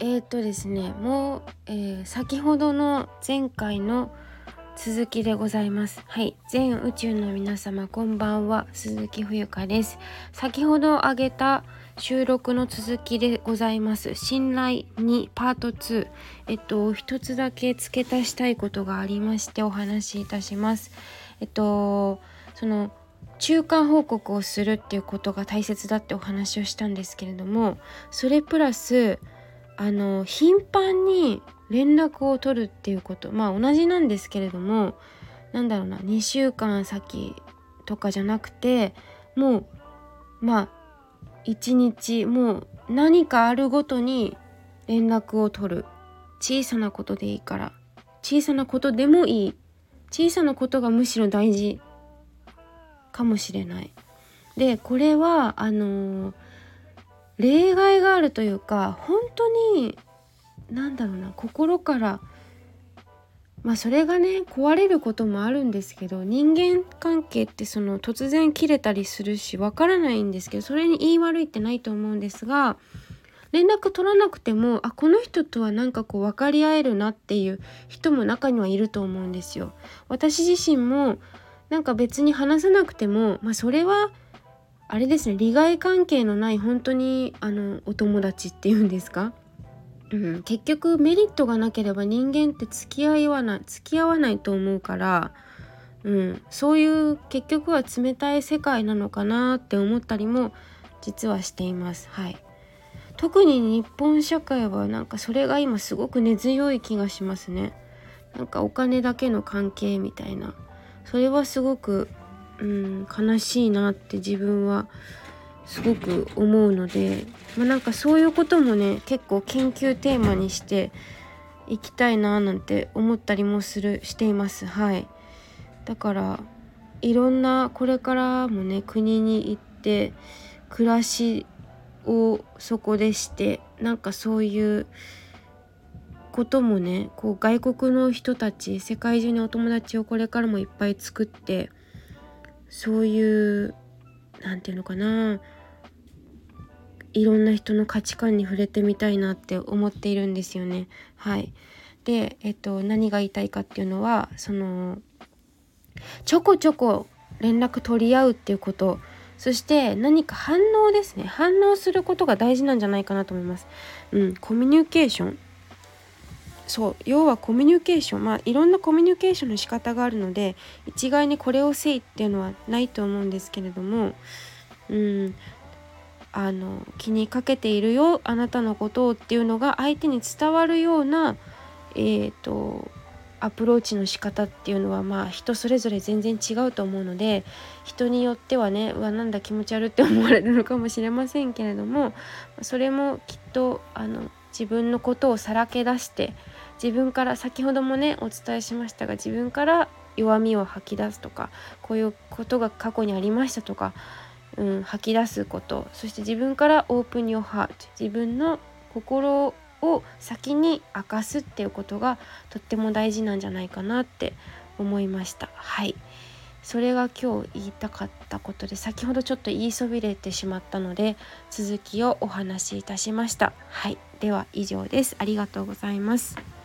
えっ、とですねもう、えー、先ほどの前回の続きでございます。はい全宇宙の皆様こんばんは。鈴木冬香です。先ほど挙げた収録の続きでございます。信頼2パート2えっと一つだけ付け足したいことがありましてお話しいたします。えっとその中間報告をするっていうことが大切だってお話をしたんですけれどもそれプラスあの頻繁に連絡を取るっていうことまあ同じなんですけれどもなんだろうな2週間先とかじゃなくてもうまあ一日もう何かあるごとに連絡を取る小さなことでいいから小さなことでもいい小さなことがむしろ大事かもしれない。でこれはあのー例外があるというか本当に何だろうな心からまあそれがね壊れることもあるんですけど人間関係ってその突然切れたりするしわからないんですけどそれに言い悪いってないと思うんですが連絡取らなくてもあこの人とはなんかこう分かり合えるなっていう人も中にはいると思うんですよ。私自身もなんか別に話さなくても、まあ、それはあれですね利害関係のない本当にあのお友達っていうんですか、うん、結局メリットがなければ人間って付き合いはない付き合わないと思うから、うん、そういう結局は冷たい世界なのかなって思ったりも実はしています。はい特に日本社会はなんかそれが今すごく根強い気がしますね。なんかお金だけの関係みたいなそれはすごくうん、悲しいなって自分はすごく思うので、まあ、なんかそういうこともね結構研究テーマにしていきたいななんて思ったりもするしています。はい。だからいろんなこれからもね国に行って暮らしをそこでしてなんかそういうこともねこう外国の人たち世界中にお友達をこれからもいっぱい作ってそういう何て言うのかな。いろんな人の価値観に触れてみたいなって思っているんですよね。はい、で、えっと、何が言いたいかっていうのはそのちょこちょこ連絡取り合うっていうこと。そして何か反応ですね。反応することが大事なんじゃないかなと思います。うん、コミュニケーション。そう要はコミュニケーションまあいろんなコミュニケーションの仕方があるので一概にこれをせいっていうのはないと思うんですけれどもうんあの気にかけているよあなたのことをっていうのが相手に伝わるようなえーと、アプローチの仕方っていうのはまあ人それぞれ全然違うと思うので人によってはねうわなんだ気持ち悪って思われるのかもしれませんけれどもそれもきっとあの自分のことをさらけ出して自分から先ほどもねお伝えしましたが自分から弱みを吐き出すとかこういうことが過去にありましたとか、うん、吐き出すことそして自分からオープン your heart 自分の心を先に明かすっていうことがとっても大事なんじゃないかなって思いました。はい。それが今日言いたかったことで先ほどちょっと言いそびれてしまったので続きをお話しいたしました。はい。では以上です。ありがとうございます。